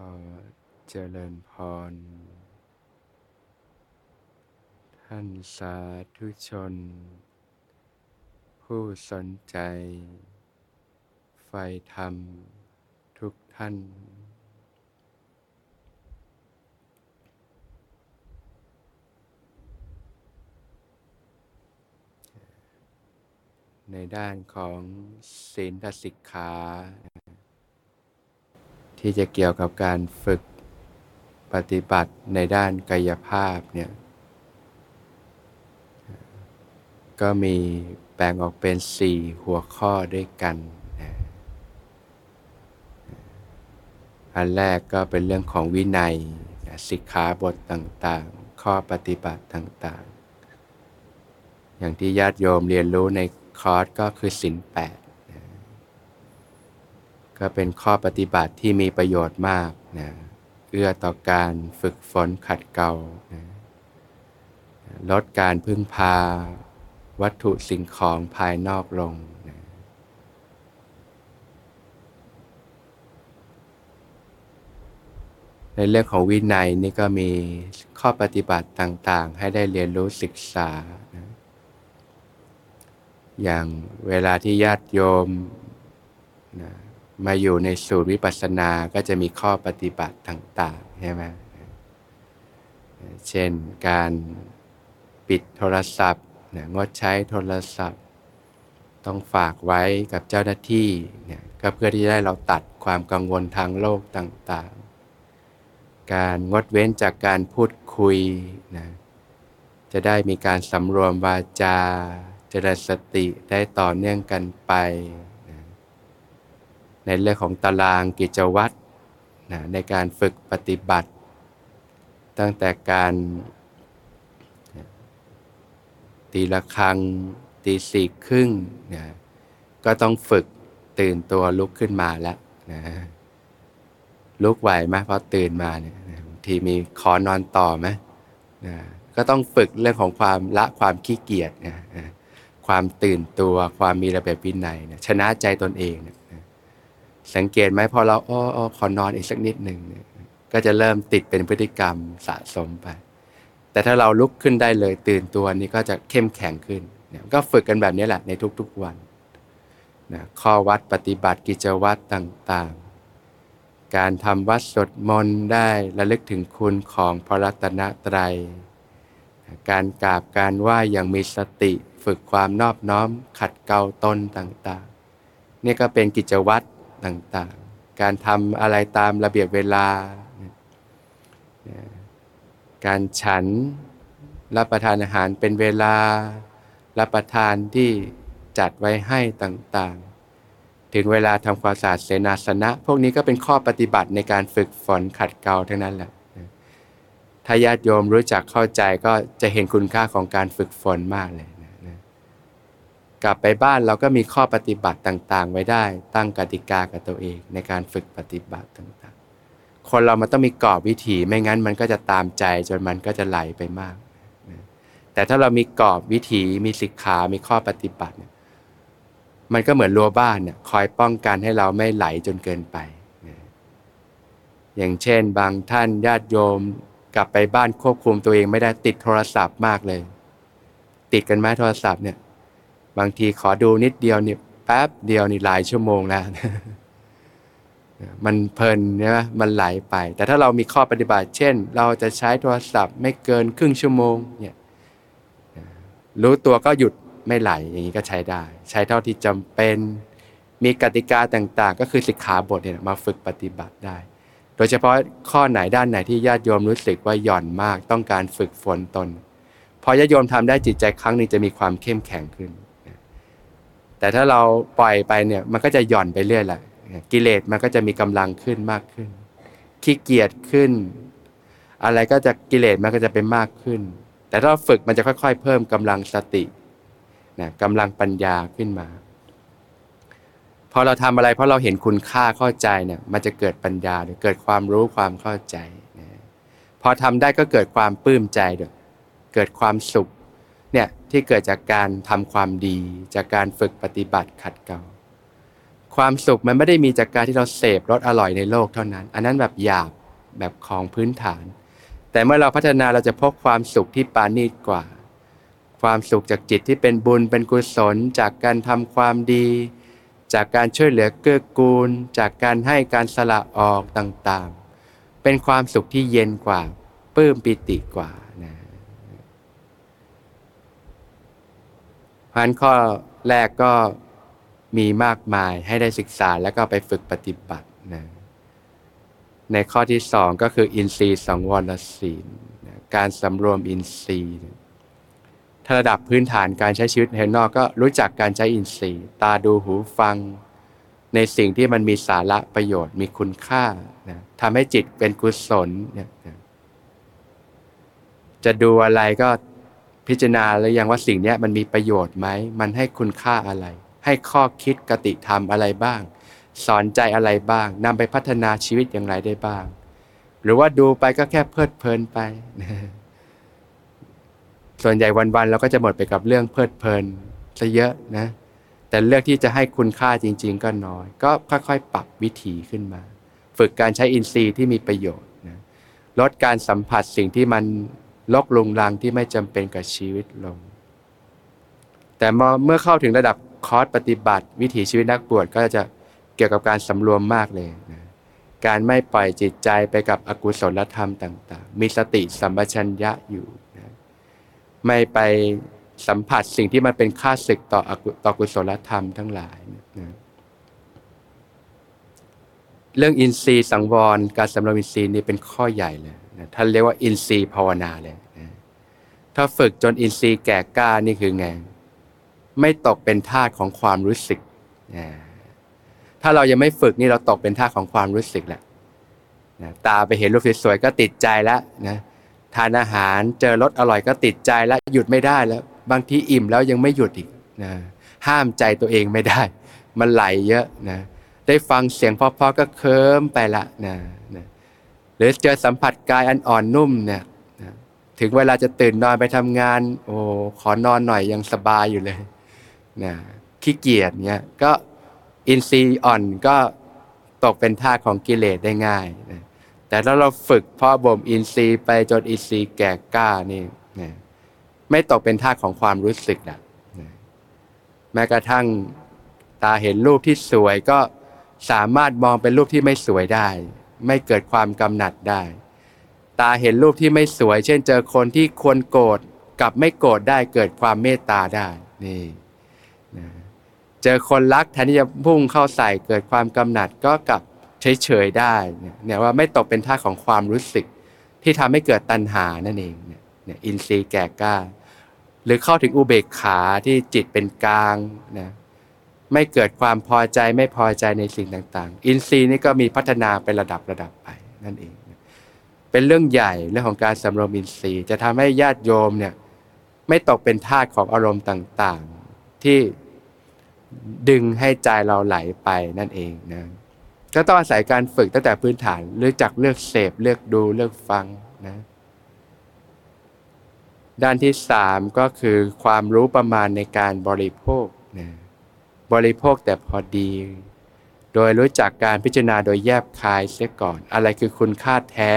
อเจริญพร ท่านสาธุชน ผู้สนใจ ไฟธรรมทุกท่าน ในด้านของศีลสิกขา ที่จะเกี่ยวกับการฝึกปฏิบัติในด้านกายภาพเนี่ยก็มีแบ่งออกเป็นสี่หัวข้อด้วยกัน อันแรกก็เป็นเรื่องของวินัยสิกขาบทต่างๆ ข้อปฏิบัติต่างๆ อย่างที่ญาติโยมเรียนรู้ในคอร์สก็คือสินแปด ก็เป็นข้อปฏิบัติที่มีประโยชน์มากนะเอื้อต่อการฝึกฝนขัดเกลานะลดการพึ่งพา วัตถุสิ่งของภายนอกลงนะในเรื่องของวินัยนี่ก็มีข้อปฏิบัติต่างๆ ให้ได้เรียนรู้ศึกษานะอย่างเวลาที่ญาติโยมนะ มาอยู่ในสูตรวิปัสสนาก็จะมีข้อปฏิบัติต่างๆใช่ไหมเช่นการปิดโทรศัพท์นะงดใช้โทรศัพท์ ต้องฝากไว้กับเจ้าหน้าที่เนี่ยก็เพื่อที่จะได้เราตัดความกังวลทางโลกต่างๆ การงดเว้นจากการพูดคุยนะจะได้มีการสำรวมวาจาเจริญสติได้ต่อเนื่องกันไป ในเรื่องของตารางกิจวัตรนะในการฝึกปฏิบัติ ตั้งแต่การตีละครังตีสี่ครึ่งนะก็ต้องฝึกตื่นตัวลุกขึ้นมาแล้วนะลุกไหวไหมเพราะตื่นมาเนี่ยบางทีมีขอนอนต่อไหมนะก็ต้องฝึกเรื่องของความละความขี้เกียจนะความตื่นตัวความมีระเบียบวินัยนะชนะใจตนเองนะ สังเกตไหมพอเราอ้อขอนอนอีกสักนิดหนึ่งก็จะเริ่มติดเป็นพฤติกรรมสะสมไป แต่ถ้าเราลุกขึ้นได้เลยตื่นตัวนี้ก็จะเข้มแข็งขึ้นเนี่ยก็ฝึกกันแบบนี้แหละในทุกๆวันนะข้อวัดปฏิบัติกิจวัตรต่างๆ การทำวัดสดมนได้ระลึกถึงคุณของพระรัตนตรัย การกราบการไหว้อย่างมีสติ ฝึกความนอบน้อมขัดเกลาตนต่างๆ นี่ก็เป็นกิจวัตร ต่างๆ การทำอะไรตามระเบียบเวลา การฉันรับประทานอาหารเป็นเวลา รับประทานที่จัดไว้ให้ต่างๆ ถึงเวลาทำความสะอาดเสนาสนะ พวกนี้ก็เป็นข้อปฏิบัติในการฝึกฝนขัดเกลาทั้งนั้นแหละถ้าญาติโยมรู้จักเข้าใจก็จะเห็นคุณค่าของการฝึกฝนมากเลย กลับไปบ้านเราก็มีข้อปฏิบัติต่างๆ ไว้ได้ ตั้งกติกากับตัวเองในการฝึกปฏิบัติต่างๆ คนเรามันต้องมีกรอบวิถีไม่งั้นมันก็จะตามใจจนมันก็จะไหลไปมาก แต่ถ้าเรามีกรอบวิถีมีสิกขา มีข้อปฏิบัติเนี่ยมันก็เหมือนรั้วบ้านเนี่ยคอยป้องกันให้เราไม่ไหลจนเกินไป อย่างเช่น บางท่านญาติโยมกลับไปบ้านควบคุมตัวเองไม่ได้ติดโทรศัพท์มากเลย ติดกันไหมโทรศัพท์เนี่ย บางทีขอดูนิดเดียวนี่แป๊บเดียวนี่หลายชั่วโมงแล้วมันเพลินใช่ไหมมันไหลไป แต่ถ้าเรามีข้อปฏิบัติ เช่น เราจะใช้โทรศัพท์ไม่เกินครึ่งชั่วโมงเนี่ยรู้ตัวก็หยุดไม่ไหลอย่างนี้ก็ใช้ได้ ใช้เท่าที่จำเป็นมีกติกาต่างๆ ก็คือสิกขาบทเนี่ยมาฝึกปฏิบัติได้ โดยเฉพาะข้อไหนด้านไหนที่ญาติโยมรู้สึกว่าหย่อนมากต้องการฝึกฝนตน พอญาติโยมทำได้จิตใจครั้งนึงจะมีความเข้มแข็งขึ้น แต่ถ้าเราปล่อยไปเนี่ยมันก็จะหย่อนไปเรื่อยแหละกิเลสมันก็จะมีกำลังขึ้นมากขึ้น ขี้เกียจขึ้น อะไรก็จะกิเลสมันก็จะเป็นมากขึ้น แต่ถ้าฝึกมันจะค่อย ๆ เพิ่มกำลังสตินะกำลังปัญญาขึ้นมา พอเราทำอะไร เพราะเราเห็นคุณค่าเข้าใจเนี่ยมันจะเกิดปัญญาเกิดความรู้ความเข้าใจนะพอทำได้ก็เกิดความปลื้มใจด้วยเกิดความสุข เนี่ยที่เกิดจากการทำความดี จากการฝึกปฏิบัติขัดเกลาคความสุขมันไม่ได้มีจากการที่เราเสพรสอร่อยในโลกเท่านั้น อันนั้นแบบหยาบแบบของพื้นฐาน แต่เมื่อเราพัฒนาเราจะพบความสุขที่ปานีตกว่า ความสุขจากจิตที่เป็นบุญเป็นกุศล จากการทำความดี จากการช่วยเหลือเกื้อกูล จากการให้การสละออกต่างๆ เป็นความสุขที่เย็นกว่าปลื้มปิติกว่า นะพันข้อแรกก็มีมากมายให้ได้ศึกษาแล้วก็ไปฝึกปฏิบัตินะในข้อที่สองก็คืออินทรีย์สังวรศีลการสำรวมอินทรีย์ถ้าระดับพื้นฐานการใช้ชีวิตภายนอกก็รู้จักการใช้อินทรีย์ ตาดูหูฟัง ในสิ่งที่มันมีสาระประโยชน์มีคุณค่านะทำให้จิตเป็นกุศลนะจะดูอะไรก็ พิจารณาแล้วยังว่าสิ่งนี้มันมีประโยชน์ไหม มันให้คุณค่าอะไร ให้ข้อคิดกติธรรมอะไรบ้าง สอนใจอะไรบ้างนำไปพัฒนาชีวิตอย่างไรได้บ้าง หรือว่าดูไปก็แค่เพลิดเพลินไป ส่วนใหญ่วันๆเราก็จะหมดไปกับเรื่องเพลิดเพลินซะเยอะนะ แต่เรื่องที่จะให้คุณค่าจริง ๆ ก็น้อย ก็ค่อยๆปรับวิถีขึ้นมา ฝึกการใช้อินทรีย์ที่มีประโยชน์นะลดการสัมผัสสิ่งที่มัน ลกลุงลังที่ไม่จำเป็นกับชีวิตลง แต่เมื่อเข้าถึงระดับคอร์สปฏิบัติ วิถีชีวิตนักบวชก็จะเกี่ยวกับการสำรวมมากเลยนะการไม่ปล่อยจิตใจไปกับอกุศลธรรมต่าง ๆ มีสติสัมปชัญญะอยู่นะไม่ไปสัมผัสสิ่งที่มันเป็นค่าศึกต่อต่อกุศลธรรมทั้งหลายนะเรื่องอินทรีย์สังวร การสำรวมอินทรีย์นี่เป็นข้อใหญ่เลย นะท่านเรียกว่าอินทรีย์ภาวนาเลยนะถ้าฝึกจนอินทรีย์แก่กล้านี่คือไง ไม่ตกเป็นทาสของความรู้สึกนะถ้าเรายังไม่ฝึกนี่เราตกเป็นทาสของความรู้สึกแหละนะตาไปเห็นรูปสวยๆก็ติดใจแล้วนะทานอาหารเจอรสอร่อยก็ติดใจแล้วหยุดไม่ได้แล้ว บางทีอิ่มแล้วยังไม่หยุดอีกนะห้ามใจตัวเองไม่ได้ มันไหลเยอะนะได้ฟังเสียงเพราะๆก็เคิมไปละนะนะ หรือเจอสัมผัสกายอันอ่อนนุ่มเนี่ยถึงเวลาจะตื่นนอนไปทำงาน โอ้ขอนอนหน่อยยังสบายอยู่เลยนะขี้เกียจเนี่ยก็อินทรีย์อ่อนก็ตกเป็นท่าของกิเลสได้ง่ายนะแต่ถ้าเราฝึกพ่อบ่มอินทรีย์ไปจนอินทรีย์แก่กล้านี่นะไม่ตกเป็นท่าของความรู้สึกนะนะแม้กระทั่งตาเห็นรูปที่สวยก็สามารถมองเป็นรูปที่ไม่สวยได้ ไม่เกิดความกำหนัดได้ ตาเห็นรูปที่ไม่สวย เช่น เจอคนที่ควรโกรธกับไม่โกรธได้เกิดความเมตตาได้นี่นะเจอคนรักแทนที่จะพุ่งเข้าใส่เกิดความกำหนัดก็กลับเฉยๆได้เนี่ยว่าไม่ตกเป็นท่าของความรู้สึก ที่ทำให้เกิดตัณหานั่นเองเนี่ยอินทรีย์แก่กล้า หรือเข้าถึงอุเบกขาที่จิตเป็นกลางนะ ไม่เกิดความพอใจไม่พอใจในสิ่งต่างๆ อินทรีย์นี่ก็มีพัฒนาเป็นระดับระดับไปนั่นเอง เป็นเรื่องใหญ่เรื่องของการสำรวมอินทรีย์ จะทำให้ญาติโยมเนี่ยไม่ตกเป็นทาสของอารมณ์ต่างๆ ที่ดึงให้ใจเราไหลไปนั่นเองนะก็ต้องอาศัยการฝึกตั้งแต่พื้นฐานเลือกจากเลือกเสพเลือกดูเลือกฟังนะด้านที่สามก็คือความรู้ประมาณในการบริโภคนะ บริโภคแต่พอดี โดยรู้จักการพิจารณาโดยแยบคายเสียก่อน อะไรคือคุณค่าแท้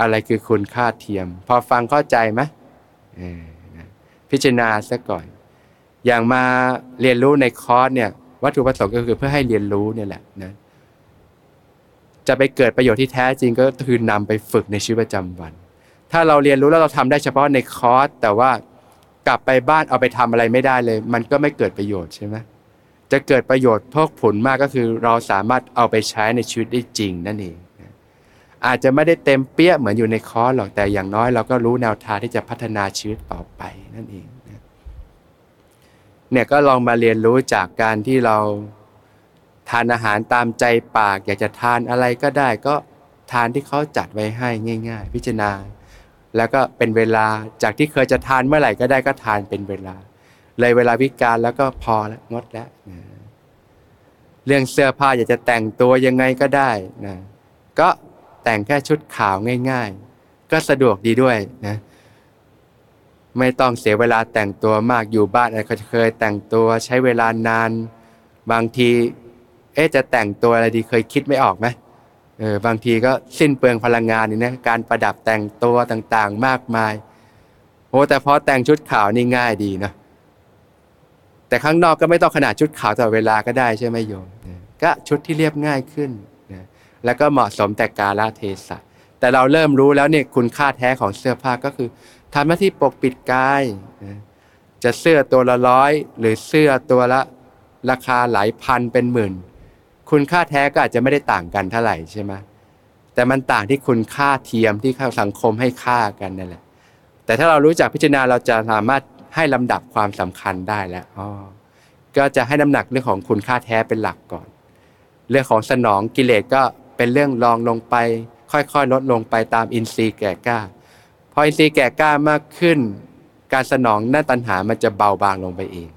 อะไรคือคุณค่าเทียม พอฟังเข้าใจไหมพิจารณาเสียก่อน อย่างมาเรียนรู้ในคอร์สเนี่ยวัตถุประสงค์ก็คือเพื่อให้เรียนรู้เนี่ยแหละนะจะไปเกิดประโยชน์ที่แท้จริงก็คือนำไปฝึกในชีวิตประจำวัน ถ้าเราเรียนรู้แล้วเราทำได้เฉพาะในคอร์สแต่ว่า กลับไปบ้านเอาไปทำอะไรไม่ได้เลย มันก็ไม่เกิดประโยชน์ใช่ไหมจะเกิดประโยชน์พกผลมากก็คือเราสามารถเอาไปใช้ในชีวิตได้จริงนั่นเองอาจจะไม่ได้เต็มเปี้ยเหมือนอยู่ในคอร์สหรอกแต่อย่างน้อยเราก็รู้แนวทางที่จะพัฒนาชีวิตต่อไปนั่นเองเนี่ยก็ลองมาเรียนรู้จากการที่เราทานอาหารตามใจปาก อยากจะทานอะไรก็ได้ก็ทานที่เขาจัดไว้ให้ง่าย ๆ พิจารณา แล้วก็เป็นเวลาจากที่เคยจะทานเมื่อไหร่ก็ได้ก็ทานเป็นเวลา เลยเวลาวิการแล้วก็พอแล้วงดแล้วนะเรื่องเสื้อผ้าอยากจะแต่งตัวยังไงก็ได้นะก็แต่งแค่ชุดขาวง่าย ๆ ก็สะดวกดีด้วยนะไม่ต้องเสียเวลาแต่งตัวมากอยู่บ้านอะไรเคยแต่งตัวใช้เวลานาน บางที เอ๊ะจะแต่งตัวอะไรดีเคยคิดไม่ออกไหม เออบางทีก็สิ้นเปลืองพลังงานนี่นะการประดับแต่งตัวต่างๆมากมายโอ้แต่พอแต่งชุดขาวนี่ง่ายดีนะแต่ข้างนอกก็ไม่ต้องขนาดชุดขาวตลอดเวลาก็ได้ใช่ไหมโยมก็ชุดที่เรียบง่ายขึ้นนะแล้วก็เหมาะสมแต่กาลเทศะแต่เราเริ่มรู้แล้วเนี่ยคุณค่าแท้ของเสื้อผ้าก็คือทำหน้าที่ปกปิดกายนะจะเสื้อตัวละร้อยหรือเสื้อตัวละราคาหลายพันเป็นหมื่น คุณค่าแท้ก็อาจจะไม่ได้ต่างกันเท่าไหร่ใช่ไหมแต่มันต่างที่คุณค่าเทียมที่สังคมให้ค่ากันนั่นแหละ แต่ถ้าเรารู้จักพิจารณาเราจะสามารถให้ลำดับความสำคัญได้แล้วอ๋อก็จะให้น้ำหนักเรื่องของคุณค่าแท้เป็นหลักก่อน เรื่องของสนองกิเลสก็เป็นเรื่องรองลงไป ค่อยๆ ลดลงไปตามอินทรีย์แก่กล้า พออินทรีย์แก่กล้ามากขึ้น การสนองหน้าตัณหามันจะเบาบางลงไปเอง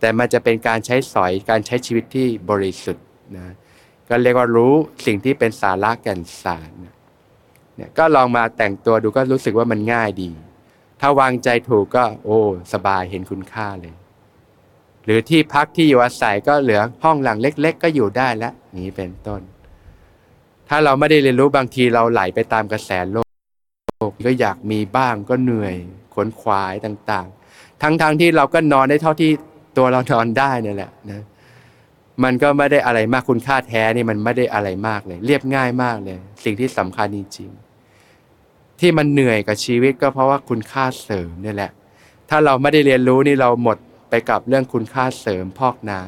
แต่มันจะเป็นการใช้สอยการใช้ชีวิตที่บริสุทธิ์ นะก็เรียกว่ารู้สิ่งที่เป็นสาระแก่นสารเนี่ยก็ลองมาแต่งตัวดูก็รู้สึกว่ามันง่ายดี ถ้าวางใจถูกก็ โอ้ สบายเห็นคุณค่าเลย หรือที่พักที่อยู่อาศัยก็เหลือห้องหลังเล็ก ๆ ก็อยู่ได้แล้วนี้เป็นต้น ถ้าเราไม่ได้เรียนรู้บางทีเราไหลไปตามกระแสโลกก็อยากมีบ้างก็เหนื่อยขนขวายต่างๆ ทั้งๆทที่เราก็นอนได้เท่าที่ตัวเรานอนได้นี่แหละนะ มันก็ไม่ได้อะไรมากคุณค่าแท้นี่มันไม่ได้อะไรมากเลย เรียบง่ายมากเลย สิ่งที่สำคัญจริงๆที่มันเหนื่อยกับชีวิตก็เพราะว่าคุณค่าเสริมนี่แหละ ถ้าเราไม่ได้เรียนรู้นี่เราหมดไปกับเรื่องคุณค่าเสริมพอกนา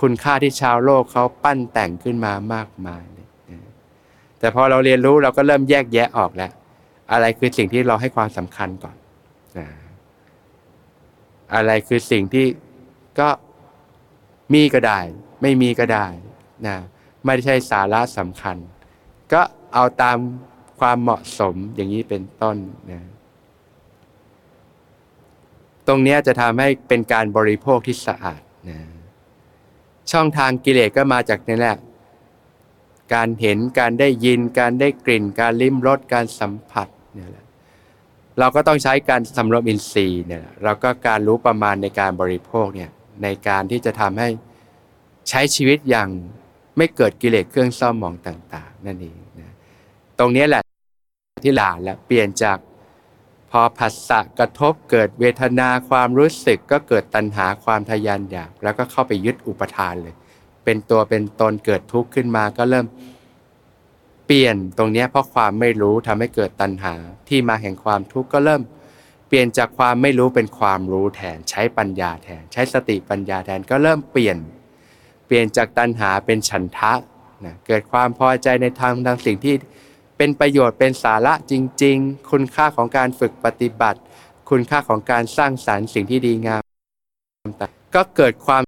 คุณค่าที่ชาวโลกเขาปั้นแต่งขึ้นมามากมายแต่พอเราเรียนรู้เราก็เริ่มแยกแยะออกแล้ว อะไรคือสิ่งที่เราให้ความสำคัญก่อนอะไรคือสิ่งที่ก็ มีก็ได้ ไม่มีก็ได้นะไม่ใช่สาระสำคัญ ก็เอาตามความเหมาะสมอย่างนี้เป็นต้นนะตรงนี้จะทำให้เป็นการบริโภคที่สะอาดนะช่องทางกิเลสก็มาจากนี่แหละ การเห็นการได้ยิน การได้กลิ่น การลิ้มรสการสัมผัสเนี่ยแหละเราก็ต้องใช้การสำรวมอินทรีย์เนี่ยเราก็การรู้ประมาณในการบริโภคเนี่ย ในการที่จะทำให้ใช้ชีวิตอย่างไม่เกิดกิเลสเครื่องเศร้าหมองต่าง ๆ นั่นเองนะตรงนี้แหละที่หลานล้วเปลี่ยนจากพอผัสสะกระทบเกิดเวทนาความรู้สึกก็เกิดตัณหาความทยานอยาก แล้วก็เข้าไปยึดอุปทานเลย เป็นตัวเป็นตนเกิดทุกข์ขึ้นมาก็เริ่มเปลี่ยนตรงนี้เพราะความไม่รู้ทำให้เกิดตัณหาที่มาแห่งความทุกข์ก็เริ่ม เปลี่ยนจากความไม่รู้เป็นความรู้แทนใช้ปัญญาแทน ใช้สติปัญญาแทนก็เริ่มเปลี่ยน เปลี่ยนจากตัณหาเป็นฉันทะนะเกิดความพอใจในทางทางสิ่งที่เป็นประโยชน์เป็นสาระจริง ๆ คุณค่าของการฝึกปฏิบัติ คุณค่าของการสร้างสารรค์สิ่งที่ดีงามก็เกิดความ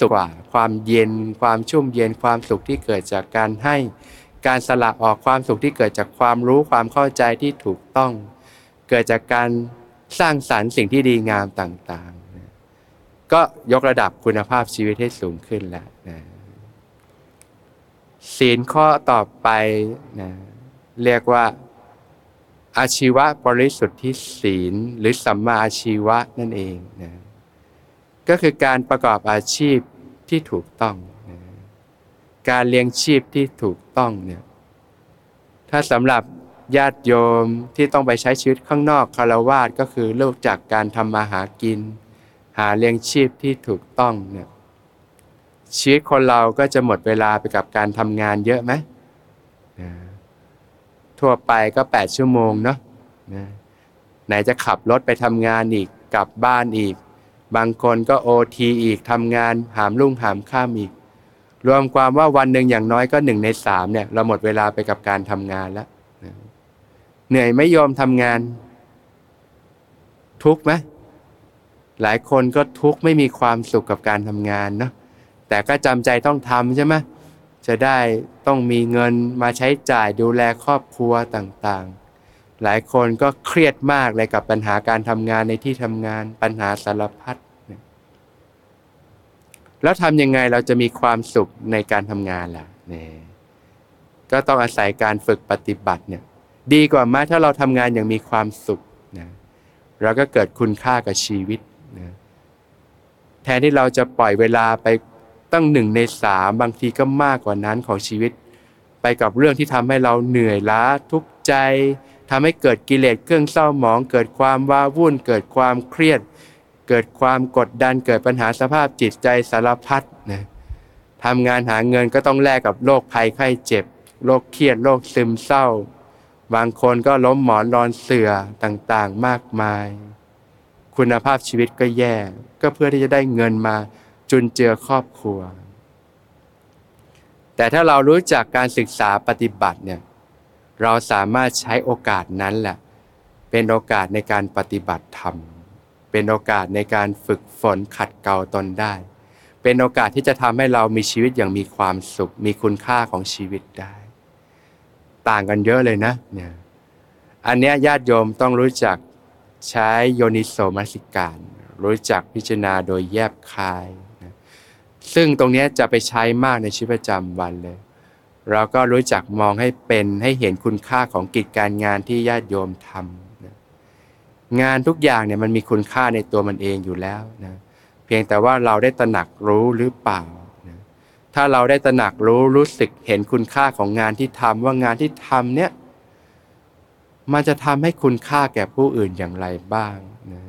สุขความเย็น ความชุ่มเย็นความสุขที่เกิดจากการให้การสละออกความสุขที่เกิดจากความรู้ความเข้าใจที่ถูกต้อง เกิดจากการสร้างสารรค์สิ่งที่ดีงามต่างๆ ก็ยกระดับคุณภาพชีวิตให้สูงขึ้นแล้วนะศีลข้อต่อไปนะเรียกว่าอาชีวะบริสุทธิ์ที่ศีลหรือสัมมาอาชีวะนั่นเองนะก็คือการประกอบอาชีพที่ถูกต้องนะการเลี้ยงชีพที่ถูกต้องเนี่ยถ้าสำหรับ ญาติโยมที่ต้องไปใช้ชีวิตข้างนอกคารวาสก็คือเลิกจากการทำมาหากิน หาเลี้ยงชีพที่ถูกต้องเนี่ยชีวิตคนเราก็จะหมดเวลาไปกับการทำงานเยอะไหมทั่วไปก็แปดชั่วโมงเนาะไหนจะขับรถไปทำงานอีกกลับบ้านอีก บางคนก็โอทีอีกทำงานหามลุ่งหามข้ามอีก รวมความว่าวันหนึ่งอย่างน้อยก็หนึ่งในสามเนี่ยเราหมดเวลาไปกับการทำงานแล้ว เหนื่อยไม่ยอมทำงาน ทุกไหมหลายคนก็ทุกไม่มีความสุขกับการทำงานเนาะแต่ก็จำใจต้องทำใช่ไหมจะได้ต้องมีเงินมาใช้จ่ายดูแลครอบครัวต่างๆ หลายคนก็เครียดมากเลยกับปัญหาการทำงานในที่ทำงานปัญหาสารพัดแล้วทำยังไงเราจะมีความสุขในการทำงานล่ะเนี่ยก็ต้องอาศัยการฝึกปฏิบัติเนี่ย ดีกว่าไหมถ้าเราทำงานอย่างมีความสุขนะเราก็เกิดคุณค่ากับชีวิตนะแทนที่เราจะปล่อยเวลาไปตั้งหนึ่งในสามบางทีก็มากกว่านั้นของชีวิต ไปกับเรื่องที่ทำให้เราเหนื่อยล้าทุกข์ใจทำให้เกิดกิเลสเครื่องเศร้าหมอง เกิดความว้าวุ่น เกิดความเครียด เกิดความกดดันเกิดปัญหาสภาพจิตใจสารพัดนะทำงานหาเงินก็ต้องแลกกับโรคภัยไข้เจ็บโรคเครียดโรคซึมเศร้า บางคนก็ล้มหมอนนอนเสือต่างๆมากมาย คุณภาพชีวิตก็แย่ก็เพื่อที่จะได้เงินมาจุนเจือครอบครัว แต่ถ้าเรารู้จักการศึกษาปฏิบัติเนี่ยเราสามารถใช้โอกาสนั้นแหละ เป็นโอกาสในการปฏิบัติธรรม เป็นโอกาสในการฝึกฝนขัดเกลาตนได้ เป็นโอกาสที่จะทำให้เรามีชีวิตอย่างมีความสุข มีคุณค่าของชีวิตได้ ต่างกันเยอะเลยนะเนี่ยอันเนี้ยญาติโยมต้องรู้จักใช้โยนิโสมนสิการ รู้จักพิจารณาโดยแยบคายนะซึ่งตรงนี้จะไปใช้มากในชีวิตประจำวันเลย เราก็รู้จักมองให้เป็นให้เห็นคุณค่าของกิจการงานที่ญาติโยมทำนะงานทุกอย่างเนี่ยมันมีคุณค่าในตัวมันเองอยู่แล้วนะเพียงแต่ว่าเราได้ตระหนักรู้หรือเปล่า ถ้าเราได้ตระหนักรู้รู้สึกเห็นคุณค่าของงานที่ทำว่างานที่ทำเนี่ยมันจะทำให้คุณค่าแก่ผู้อื่นอย่างไรบ้างนะ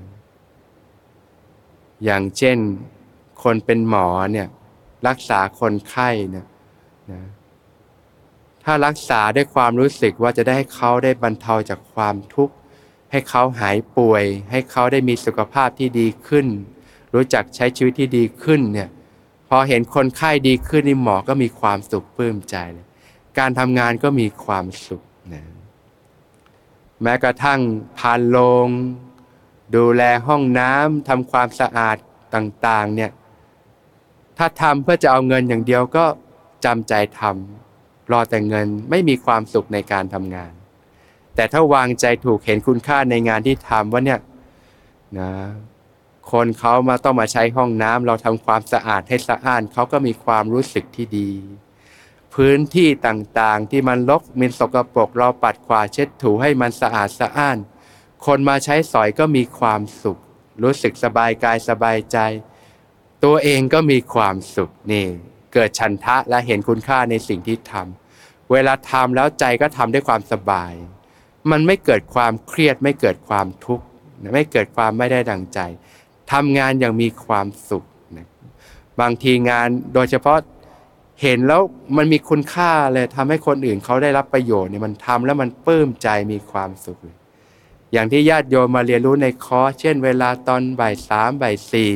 อย่างเช่นคนเป็นหมอเนี่ยรักษาคนไข้เนี่ยนะถ้ารักษาด้วยความรู้สึกว่าจะได้ให้เขาได้บรรเทาจากความทุกข์ ให้เขาหายป่วย ให้เขาได้มีสุขภาพที่ดีขึ้น รู้จักใช้ชีวิตที่ดีขึ้นเนี่ย พอเห็นคนไข้ดีขึ้นนี่หมอก็มีความสุขปลื้มใจเลย การทำงานก็มีความสุขนะแม้กระทั่งพานโลง ดูแลห้องน้ำทำความสะอาดต่าง ๆ เนี่ย ถ้าทำเพื่อจะเอาเงินอย่างเดียวก็จำใจทำรอแต่เงินไม่มีความสุขในการทำงาน แต่ถ้าวางใจถูกเห็นคุณค่าในงานที่ทำว่าเนี่ยนะ คนเขามาต้องมาใช้ห้องน้ำเราทำความสะอาดให้สะอาดเขาก็มีความรู้สึกที่ดี พื้นที่ต่างๆที่มันรกมีสกปรกเราปัดขวาเช็ดถูให้มันสะอาดสะอ้าน คนมาใช้สอยก็มีความสุข รู้สึกสบายกายสบายใจ ตัวเองก็มีความสุขนี่ เกิดฉันทะและเห็นคุณค่าในสิ่งที่ทำเวลาทำแล้วใจก็ทำด้วยความสบาย มันไม่เกิดความเครียดไม่เกิดความทุกข์ไม่เกิดความไม่ได้ดังใจ ทำงานอย่างมีความสุขนะบางทีงานโดยเฉพาะเห็นแล้วมันมีคุณค่าเลยทำให้คนอื่นเขาได้รับประโยชน์เนี่ยมันทำแล้วมันปลื้มใจมีความสุขเลยอย่างที่ญาติโยมมาเรียนรู้ในคอร์สเช่น เวลาตอนบ่ายสามบ่ายสี่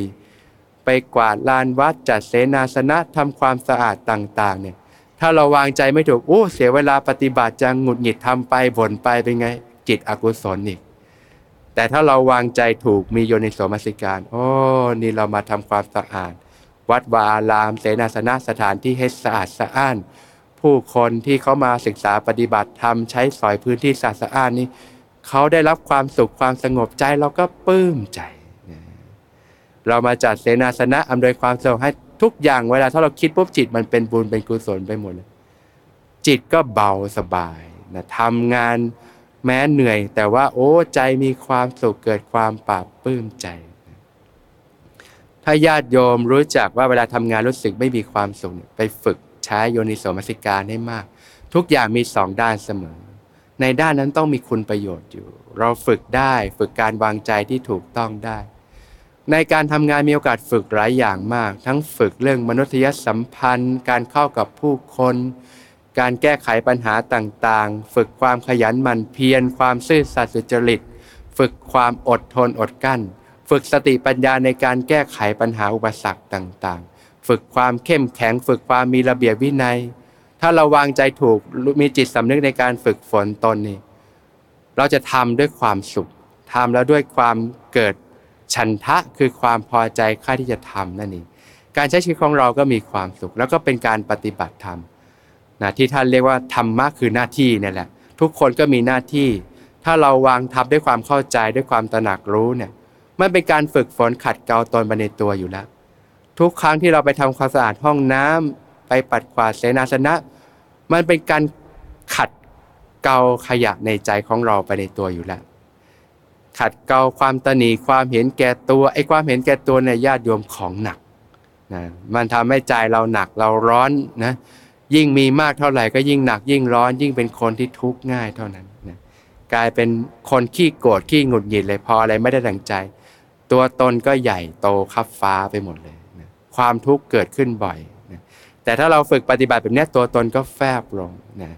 ไปกวาดลานวัดจัดเสนาสนะทำความสะอาดต่าง ๆ เนี่ย ถ้าเราวางใจไม่ถูกโอ้เสียเวลาปฏิบัติจะหงุดหงิดทำไปบ่นไปเป็นไง จิตอกุศลอีก แต่ถ้าเราวางใจถูกมีโยนิโสมสิการ โอ้นี่เรามาทำความสะอาด วัดวาอาราม เสนาสนะสถานที่ให้สะอาดสะอ้าน ผู้คนที่เขามาศึกษาปฏิบัติธรรมใช้สอยพื้นที่สะอาดสะอ้านนี่เขาได้รับความสุขความสงบใจเราก็ปลื้มใจ เรามาจัดเสนาสนะอำนวยความสะดวกให้ทุกอย่างเวลาถ้าเราคิดปุ๊บจิตมันเป็นบุญเป็นกุศลไปหมดเลยจิตก็เบาสบายนะทำงาน แม้เหนื่อย แต่ว่าโอ้ใจมีความสุขเกิดความปราบปลื้มใจ ถ้าญาติโยมรู้จักว่าเวลาทำงานรู้สึกไม่มีความสุขไปฝึกใช้โยนิโสมนสิการให้มาก ทุกอย่างมีสองด้านเสมอ ในด้านนั้นต้องมีคุณประโยชน์อยู่ เราฝึกได้ฝึกการวางใจที่ถูกต้องได้ ในการทำงานมีโอกาสฝึกหลายอย่างมาก ทั้งฝึกเรื่องมนุษยสัมพันธ์ การเข้ากับผู้คน การแก้ไขปัญหาต่างๆ ฝึกความขยันหมั่นเพียรความซื่อสัตย์สุจริต ฝึกความอดทนอดกั้น ฝึกสติปัญญาในการแก้ไขปัญหาอุปสรรคต่างๆ ฝึกความเข้มแข็ง ฝึกความมีระเบียบวินัย ถ้าเราวางใจถูกมีจิตสำนึกในการฝึกฝนตนนี่เราจะทำด้วยความสุขทำแล้วด้วยความเกิดฉันทะคือความพอใจค่าที่จะทำนั่นเองการใช้ชีวิตของเราก็มีความสุข แล้วก็เป็นการปฏิบัติธรรม นะที่ท่านเรียกว่าธรรมะคือหน้าที่นี่แหละ ทุกคนก็มีหน้าที่ ถ้าเราวางทับด้วยความเข้าใจด้วยความตระหนักรู้เนี่ยมันเป็นการฝึกฝนขัดเกลาตนไปในตัวอยู่แล้ว ทุกครั้งที่เราไปทำความสะอาดห้องน้ำไปปัดกวาดเสนาสนะ มันเป็นการขัดเกลาขยะในใจของเราไปในตัวอยู่แล้ว ขัดเกลาความตนีความเห็นแก่ตัวไอ้ความเห็นแก่ตัวเนี่ยญาติโยมของหนักนะมันทำให้ใจเราหนักเราร้อนนะ ยิ่งมีมากเท่าไหร่ก็ยิ่งหนักยิ่งร้อน ยิ่งเป็นคนที่ทุกข์ง่ายเท่านั้นนะกลายเป็นคนขี้โกรธขี้หงุดหงิดเลยพออะไรไม่ได้ดังใจ ตัวตนก็ใหญ่โตคับฟ้าไปหมดเลยนะความทุกข์เกิดขึ้นบ่อยนะแต่ถ้าเราฝึกปฏิบัติแบบนี้ตัวตนก็แฟบลงนะ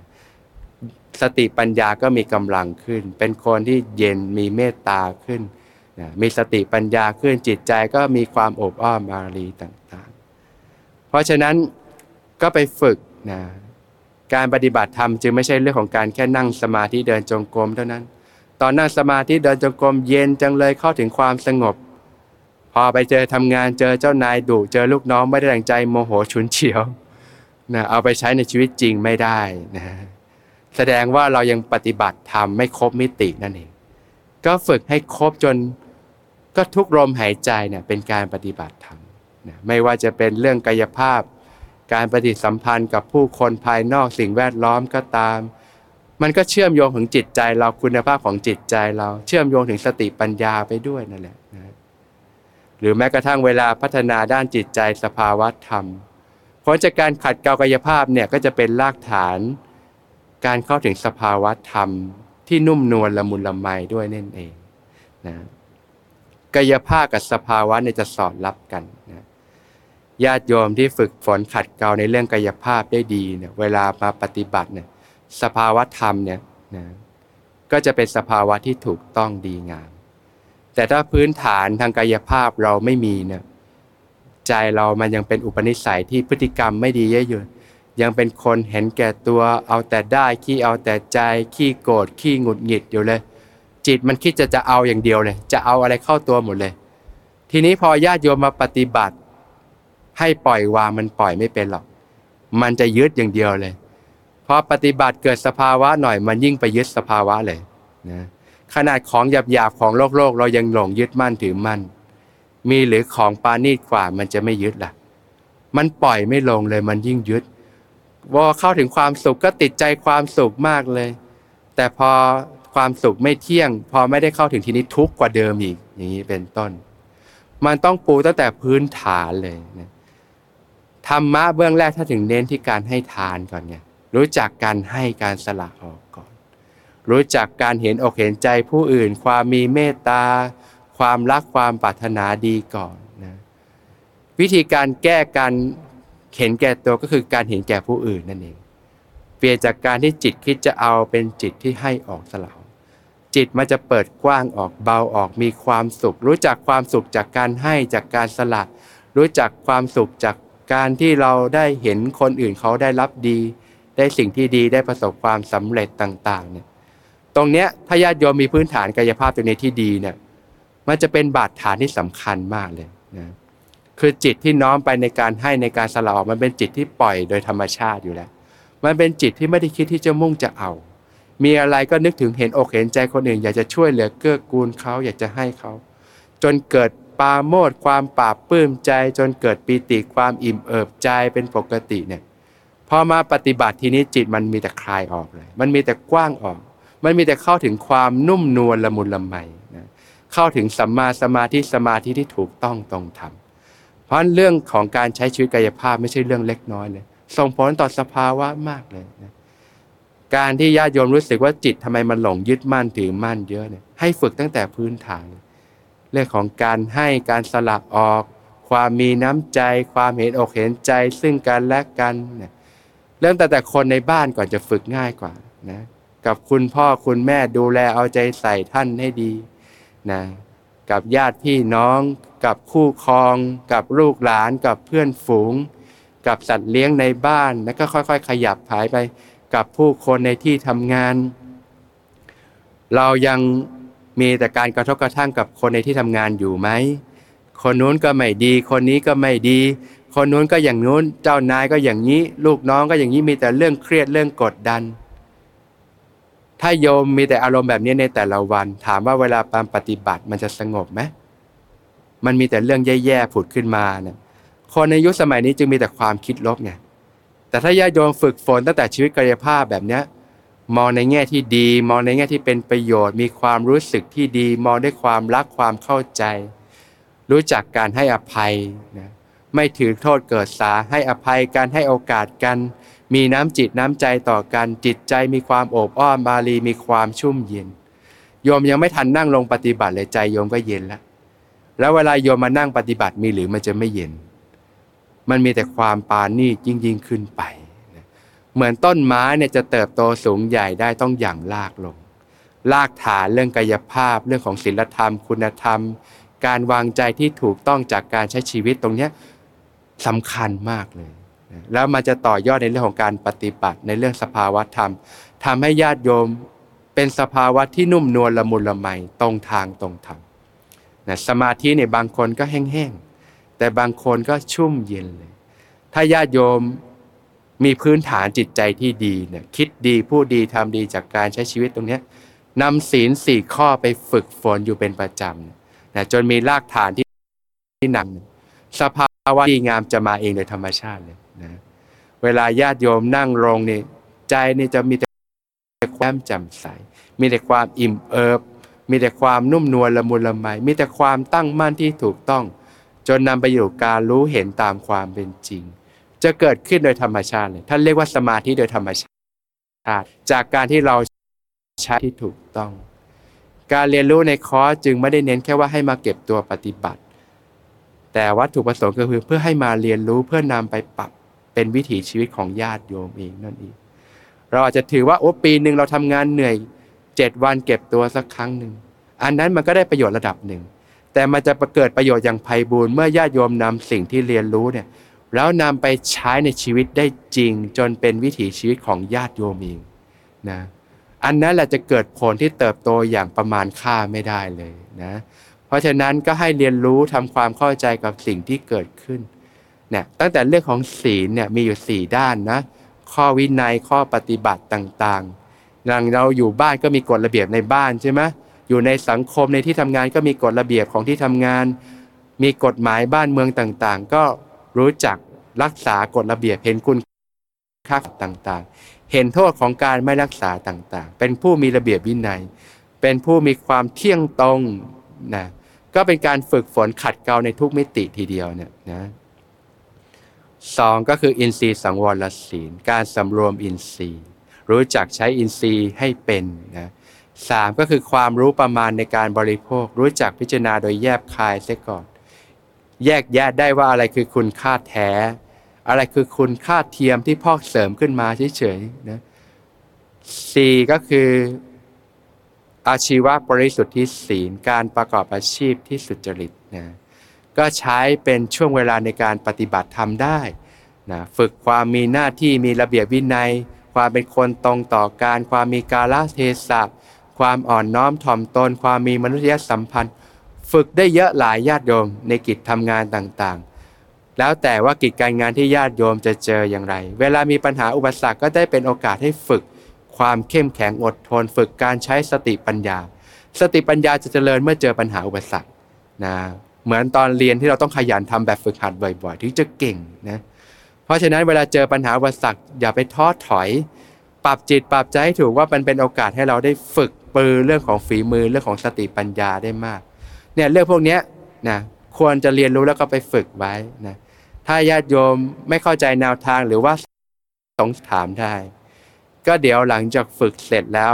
สติปัญญาก็มีกำลังขึ้น เป็นคนที่เย็นมีเมตตาขึ้นนะมีสติปัญญาขึ้นจิตใจก็มีความอบอ้อมอารีต่างๆ เพราะฉะนั้นก็ไปฝึก นะการปฏิบัติธรรมจึงไม่ใช่เรื่องของการแค่นั่งสมาธิเดินจงกรมเท่านั้น ตอนนั่งสมาธิเดินจงกรมเย็นจังเลยเข้าถึงความสงบ พอไปเจอทำงานเจอเจ้านายดุเจอลูกน้องไม่ได้ดังใจโมโหฉุนเฉียวนะเอาไปใช้ในชีวิตจริงไม่ได้นะแสดงว่าเรายังปฏิบัติธรรมไม่ครบมิตินั่นเอง ก็ฝึกให้ครบจนก็ทุกลมหายใจเนี่ยเป็นการปฏิบัติธรรมนะไม่ว่าจะเป็นเรื่องกายภาพ การปฏิสัมพันธ์กับผู้คนภายนอกสิ่งแวดล้อมก็ตาม มันก็เชื่อมโยงถึงจิตใจเราคุณภาพของจิตใจเรา เชื่อมโยงถึงสติปัญญาไปด้วยนั่นแหละนะหรือแม้กระทั่งเวลาพัฒนาด้านจิตใจสภาวะธรรมผลจากการขัดเกลากายภาพเนี่ยก็จะเป็นรากฐาน การเข้าถึงสภาวะธรรม ที่นุ่มนวลละมุนละไมด้วยนั่นเองนะกายภาพกับสภาวะเนี่ยจะสอดรับกันนะ ญาติโยมที่ฝึกฝนขัดเกลาในเรื่องกายภาพได้ดีเนี่ยเวลามาปฏิบัติเนี่ยสภาวะธรรมเนี่ยนะก็จะเป็นสภาวะที่ถูกต้องดีงาม แต่ถ้าพื้นฐานทางกายภาพเราไม่มีเนี่ยใจเรามันยังเป็นอุปนิสัยที่พฤติกรรมไม่ดีเยอะอยู่ยังเป็นคนเห็นแก่ตัวเอาแต่ได้ขี้เอาแต่ใจขี้โกรธขี้หงุดหงิดอยู่เลย จิตมันคิดจะจะเอาอย่างเดียวเลย จะเอาอะไรเข้าตัวหมดเลย ทีนี้พอญาติโยมมาปฏิบัติ ให้ปล่อยวางมันปล่อยไม่เป็นหรอก มันจะยึดอย่างเดียวเลยพอปฏิบัติเกิดสภาวะหน่อยมันยิ่งไปยึดสภาวะเลยนะขนาดของหยาบๆของโลกโลกเรายังหลงยึดมั่นถือมั่น มีหรือของปานีตกว่ามันจะไม่ยึดล่ะ มันปล่อยไม่ลงเลยมันยิ่งยึดพอเข้าถึงความสุขก็ติดใจความสุขมากเลย แต่พอความสุขไม่เที่ยง พอไม่ได้เข้าถึงทีนี้ทุกข์กว่าเดิมอีก อย่างนี้เป็นต้น มันต้องปูตั้งแต่พื้นฐานเลยนะ ธรรมะเบื้องแรกถ้าถึงเน้นที่การให้ทานก่อนไงรู้จักการให้การสละออกก่อน รู้จักการเห็นอกเห็นใจผู้อื่น ความมีเมตตา ความรักความปรารถนาดีก่อนนะวิธีการแก้การเห็นแก่ตัวก็คือการเห็นแก่ผู้อื่นนั่นเอง เปลี่ยนจากการที่จิตคิดจะเอาเป็นจิตที่ให้ออกสลาวจิตมันจะเปิดกว้างออกเบาออกมีความสุข รู้จักความสุขจากการให้จากการสละ รู้จักความสุขจาก การที่เราได้เห็นคนอื่นเขาได้รับดี ได้สิ่งที่ดีได้ประสบความสำเร็จต่างๆเนี่ยตรงเนี้ยถ้าญาติโยมมีพื้นฐานกายภาพตัวนี้ที่ดีเนี่ยมันจะเป็นบาดฐานที่สำคัญมากเลยนะคือจิตที่น้อมไปในการให้ในการสละออกมันเป็นจิตที่ปล่อยโดยธรรมชาติอยู่แล้ว มันเป็นจิตที่ไม่ได้คิดที่จะมุ่งจะเอา มีอะไรก็นึกถึงเห็นอกเห็นใจคนอื่น อยากจะช่วยเหลือเกื้อกูลเขาอยากจะให้เขา จนเกิด ปาโมดความปราบปื้มใจจนเกิดปีติความอิ่มเอิบใจเป็นปกติเนี่ยพอมาปฏิบัติทีนี้จิตมันมีแต่คลายออกเลย มันมีแต่กว้างออก มันมีแต่เข้าถึงความนุ่มนวลละมุนละไมนะเข้าถึงสัมมาสมาธิสมาธิที่ถูกต้องตรงธรรมเพราะเรื่องของการใช้ชีวิตกายภาพไม่ใช่เรื่องเล็กน้อยเลยส่งผลต่อสภาวะมากเลยนะการที่ญาติโยมรู้สึกว่าจิตทำไมมันหลงยึดมั่นถือมั่นเยอะเนี่ยให้ฝึกตั้งแต่พื้นฐาน เรื่องของการให้การสละออก ความมีน้ำใจ ความเห็นอกเห็นใจซึ่งกันและกันเนี่ยเริ่มแต่แต่คนในบ้านก่อนจะฝึกง่ายกว่านะกับคุณพ่อคุณแม่ดูแลเอาใจใส่ท่านให้ดีนะกับญาติพี่น้อง กับคู่ครอง กับลูกหลาน กับเพื่อนฝูง กับสัตว์เลี้ยงในบ้านแล้วก็ค่อยๆ ขยับหายไป กับผู้คนในที่ทำงาน เรายัง มีแต่การกระทบกระทั่งกับคนในที่ทำงานอยู่ไหม คนนู้นก็ไม่ดี คนนี้ก็ไม่ดี คนนู้นก็อย่างนู้น เจ้านายก็อย่างนี้ ลูกน้องก็อย่างนี้มีแต่เรื่องเครียดเรื่องกดดัน ถ้าโยมมีแต่อารมณ์แบบนี้ในแต่ละวัน ถามว่าเวลาปามปฏิบัติมันจะสงบไหมมันมีแต่เรื่องแย่ๆผุดขึ้นมาเนี่ยคนในยุคสมัยนี้จึงมีแต่ความคิดลบไงแต่ถ้าญาติโยมฝึกฝนตั้งแต่ชีวิตกายภาพแบบเนี้ย มองในแง่ที่ดี มองในแง่ที่เป็นประโยชน์ มีความรู้สึกที่ดี มองด้วยความรักความเข้าใจ รู้จักการให้อภัยนะไม่ถือโทษเกิดสาให้อภัยกันให้โอกาสกัน มีน้ำจิตน้ำใจต่อกันจิตใจมีความโอบอ้อมบาลีมีความชุ่มเย็นโยมยังไม่ทันนั่งลงปฏิบัติเลยใจโยมก็เย็นแล้วแล้วเวลาโยมมานั่งปฏิบัติมีหรือมันจะไม่เย็น มันมีแต่ความปานี่ยิ่งยิ่งขึ้นไป เหมือนต้นไม้เนี่ยจะเติบโตสูงใหญ่ได้ต้องอย่างลากลงลากฐานเรื่องกายภาพเรื่องของศีลธรรม คุณธรรม การวางใจที่ถูกต้องจากการใช้ชีวิตตรงนี้สำคัญมากเลย แล้วมันจะต่อยอดในเรื่องของการปฏิบัติในเรื่องสภาวะธรรมทำให้ญาติโยมเป็นสภาวะที่นุ่มนวลละมุนละไมตรงทางตรงธรรมนะสมาธิเนี่ยบางคนก็แห้งๆแต่บางคนก็ชุ่มเย็นเลย ถ้าญาติโยม มีพื้นฐานจิตใจที่ดีเนี่ยคิดดีพูดดีทำดีจากการใช้ชีวิตตรงเนี้นำศีลสี่ข้อไปฝึกฝนอยู่เป็นประจำนะจนมีรากฐานที่ที่หนักสภาวะดีงามจะมาเองโดยธรรมชาติเลยนะเวลาญาติโยมนั่งลงนี่ใจนี่จะมีแต่ความแจ่มใส มีแต่ความอิ่มเอิบ มีแต่ความนุ่มนวลละมุนละไม มีแต่ความตั้งมั่นที่ถูกต้อง จนนำไปอยู่การรู้เห็นตามความเป็นจริง จะเกิดขึ้นโดยธรรมชาติเลยท่านเรียกว่าสมาธิโดยธรรมชาติ จากการที่เราใช้ที่ถูกต้อง การเรียนรู้ในคอร์สจึงไม่ได้เน้นแค่ว่าให้มาเก็บตัวปฏิบัติ แต่วัตถุประสงค์ก็คือเพื่อให้มาเรียนรู้เพื่อนำไปปรับเป็นวิถีชีวิตของญาติโยมเองนั่นเองเราอาจจะถือว่าโอ้ปีหนึ่งเราทำงานเหนื่อยเจ็ดวันเก็บตัวสักครั้งหนึ่งอันนั้นมันก็ได้ประโยชน์ระดับหนึ่งแต่มันจะเกิดประโยชน์อย่างไพบูรณ์เมื่อญาติโยมนำสิ่งที่เรียนรู้เนี่ย แล้วนำไปใช้ในชีวิตได้จริง จนเป็นวิถีชีวิตของญาติโยมเองนะอันนั้นแหละจะเกิดผลที่เติบโตอย่างประมาณค่าไม่ได้เลยนะเพราะฉะนั้นก็ให้เรียนรู้ทำความเข้าใจกับสิ่งที่เกิดขึ้นเนี่ยตั้งแต่เรื่องของศีลเนี่ยมีอยู่ 4 ด้านนะข้อวินัยข้อปฏิบัติต่างๆอย่างเราอยู่บ้านก็มีกฎระเบียบในบ้านใช่ไหมอยู่ในสังคมในที่ทำงานก็มีกฎระเบียบของที่ทำงาน มีกฎหมายบ้านเมืองต่างๆ ก็ รู้จักรักษากฎระเบียบเห็นคุณค่าต่างๆ เห็นโทษของการไม่รักษาต่างๆ เป็นผู้มีระเบียบวินัย เป็นผู้มีความเที่ยงตรงนะก็เป็นการฝึกฝนขัดเกลาในทุกมิติทีเดียวเนี่ยนะสองก็คืออินทรีย์สังวรศีล การสำรวมอินทรีย์ รู้จักใช้อินทรีย์ให้เป็นนะสามก็คือความรู้ประมาณในการบริโภค รู้จักพิจารณาโดยแยบคายเสียก่อน แยกแยะได้ว่าอะไรคือคุณค่าแท้ อะไรคือคุณค่าเทียมที่พอกเสริมขึ้นมาเฉยๆนะสี่ก็คืออาชีวะบริสุทธิ์ศีลการประกอบอาชีพที่สุจริตนะก็ใช้เป็นช่วงเวลาในการปฏิบัติธรรมได้นะฝึกความมีหน้าที่มีระเบียบวินัย ความเป็นคนตรงต่อการ ความมีกาลเทศะความอ่อนน้อมถ่อมตน ความมีมนุษยสัมพันธ์ ฝึกได้เยอะหลายญาติโยมในกิจทำงานต่างๆ แล้วแต่ว่ากิจการงานที่ญาติโยมจะเจออย่างไร เวลามีปัญหาอุปสรรคก็ได้เป็นโอกาสให้ฝึก ความเข้มแข็งอดทน ฝึกการใช้สติปัญญา สติปัญญาจะเจริญเมื่อเจอปัญหาอุปสรรคนะเหมือนตอนเรียนที่เราต้องขยันทำแบบฝึกหัดบ่อยๆ ถึงจะเก่งนะเพราะฉะนั้นเวลาเจอปัญหาอุปสรรคอย่าไปท้อถอย ปรับจิตปรับใจให้ถูกว่ามันเป็นโอกาสให้เราได้ฝึกปือเรื่องของฝีมือเรื่องของสติปัญญาได้มาก เนี่ยเรื่องพวกนี้นะควรจะเรียนรู้แล้วก็ไปฝึกไว้นะถ้าญาติโยมไม่เข้าใจแนวทางหรือว่าสงถามได้ ก็เดี๋ยวหลังจากฝึกเสร็จแล้ว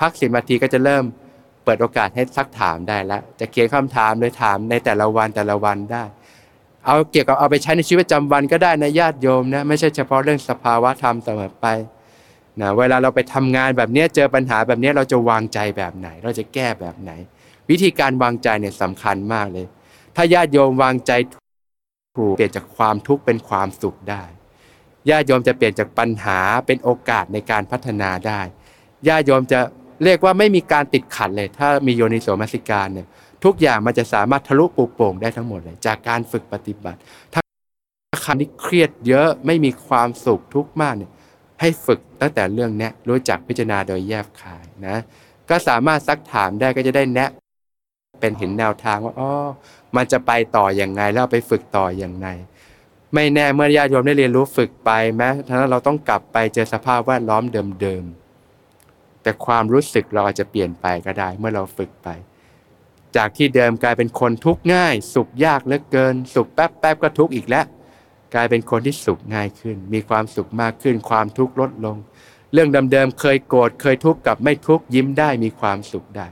พักสิบนาทีก็จะเริ่มเปิดโอกาสให้ซักถามได้แล้ว จะเขียนคำถามโดยถามในแต่ละวันแต่ละวันได้ เอาเกี่ยวกับเอาไปใช้ในชีวิตประจำวันก็ได้นะญาติโยมนะไม่ใช่เฉพาะเรื่องสภาวะธรรมเสมอไปนะเวลาเราไปทำงานแบบนี้เจอปัญหาแบบนี้เราจะวางใจแบบไหน เราจะแก้แบบไหน วิธีการวางใจเนี่ยสำคัญมากเลย ถ้าญาติโยมวางใจถูกเปลี่ยนจากความทุกข์เป็นความสุขได้ญาติโยมจะเปลี่ยนจากปัญหาเป็นโอกาสในการพัฒนาได้ญาติโยมจะเรียกว่าไม่มีการติดขัดเลย ถ้ามีโยนิโสมัสิการเนี่ยทุกอย่างมันจะสามารถทะลุปูโป่งได้ทั้งหมดเลย จากการฝึกปฏิบัติ ถ้าคันที่เครียดเยอะไม่มีความสุขทุกข์มากเนี่ยให้ฝึกตั้งแต่เรื่องนี้รู้จักพิจารณาโดยแยบคายนะก็สามารถซักถามได้ก็จะได้แนะ เป็นเห็นแนวทางว่าอ๋อมันจะไปต่ออย่างไงแล้วไปฝึกต่ออย่างไรไม่แน่เมื่อญาติโยมได้เรียนรู้ฝึกไปแม้ทั้นั้นเราต้องกลับไปเจอสภาพแวดล้อมเดิมๆแต่ความรู้สึกเราอาจจะเปลี่ยนไปก็ได้เมื่อเราฝึกไป จากที่เดิมกลายเป็นคนทุกข์ง่าย สุขยากเหลือเกิน สุขแป๊บๆก็ทุกข์อีกแล้ว กลายเป็นคนที่สุขง่ายขึ้น มีความสุขมากขึ้น ความทุกข์ลดลง เรื่องเดิมๆเคยโกรธเคยทุกข์กับไม่ทุกข์ยิ้มได้มีความสุขได้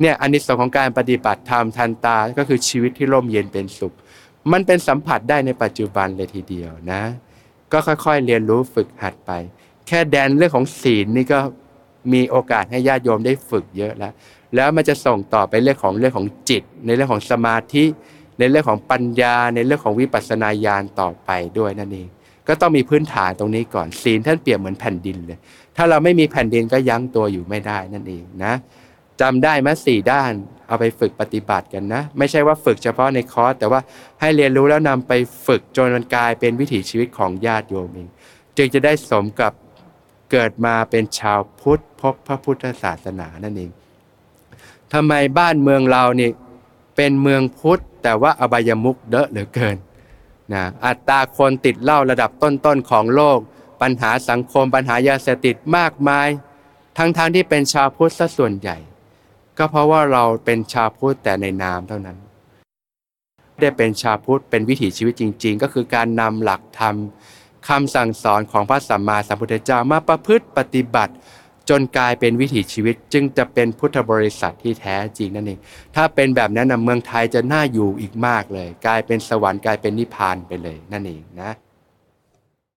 เนี่ยอันนี้สองของการปฏิบัติธรรมทันตาก็คือชีวิตที่ร่มเย็นเป็นสุข มันเป็นสัมผัสได้ในปัจจุบันเลยทีเดียวนะ ก็ค่อยๆ เรียนรู้ฝึกหัดไป แค่แดนเรื่องของศีลนี่ก็มีโอกาสให้ญาติโยมได้ฝึกเยอะแล้ว แล้วมันจะส่งต่อไปเรื่องของเรื่องของจิต ในเรื่องของสมาธิ ในเรื่องของปัญญา ในเรื่องของวิปัสสนาญาณต่อไปด้วยนั่นเองก็ต้องมีพื้นฐานตรงนี้ก่อนศีลท่านเปรียบเหมือนแผ่นดินเลย ถ้าเราไม่มีแผ่นดินก็ยั้งตัวอยู่ไม่ได้นั่นเองนะ จำได้ไหมสี่ด้านเอาไปฝึกปฏิบัติกันนะ ไม่ใช่ว่าฝึกเฉพาะในคอร์สแต่ว่าให้เรียนรู้แล้วนำไปฝึกจนมันกลายเป็นวิถีชีวิตของญาติโยมเองจึงจะได้สมกับเกิดมาเป็นชาวพุทธพบพระพุทธศาสนานั่นเองทำไมบ้านเมืองเรานี่เป็นเมืองพุทธ แต่ว่าอบายมุกเดอะเหลือเกินนะอัตราคนติดเหล้าระดับต้นๆของโลก ปัญหาสังคมปัญหายาเสพติดมากมาย ทั้งๆทที่เป็นชาวพุทธซะส่วนใหญ่ ก็เพราะว่าเราเป็นชาวพุทธแต่ในนามเท่านั้น ได้เป็นชาวพุทธเป็นวิถีชีวิตจริง ๆ ก็คือการนำหลักธรรมคำสั่งสอนของพระสัมมาสัมพุทธเจ้ามาประพฤติปฏิบัติ จนกลายเป็นวิถีชีวิต จึงจะเป็นพุทธบริษัทที่แท้จริงนั่นเองถ้าเป็นแบบนั้นนะเมืองไทยจะน่าอยู่อีกมากเลย กลายเป็นสวรรค์กลายเป็นนิพพานไปเลยนั่นเองนะ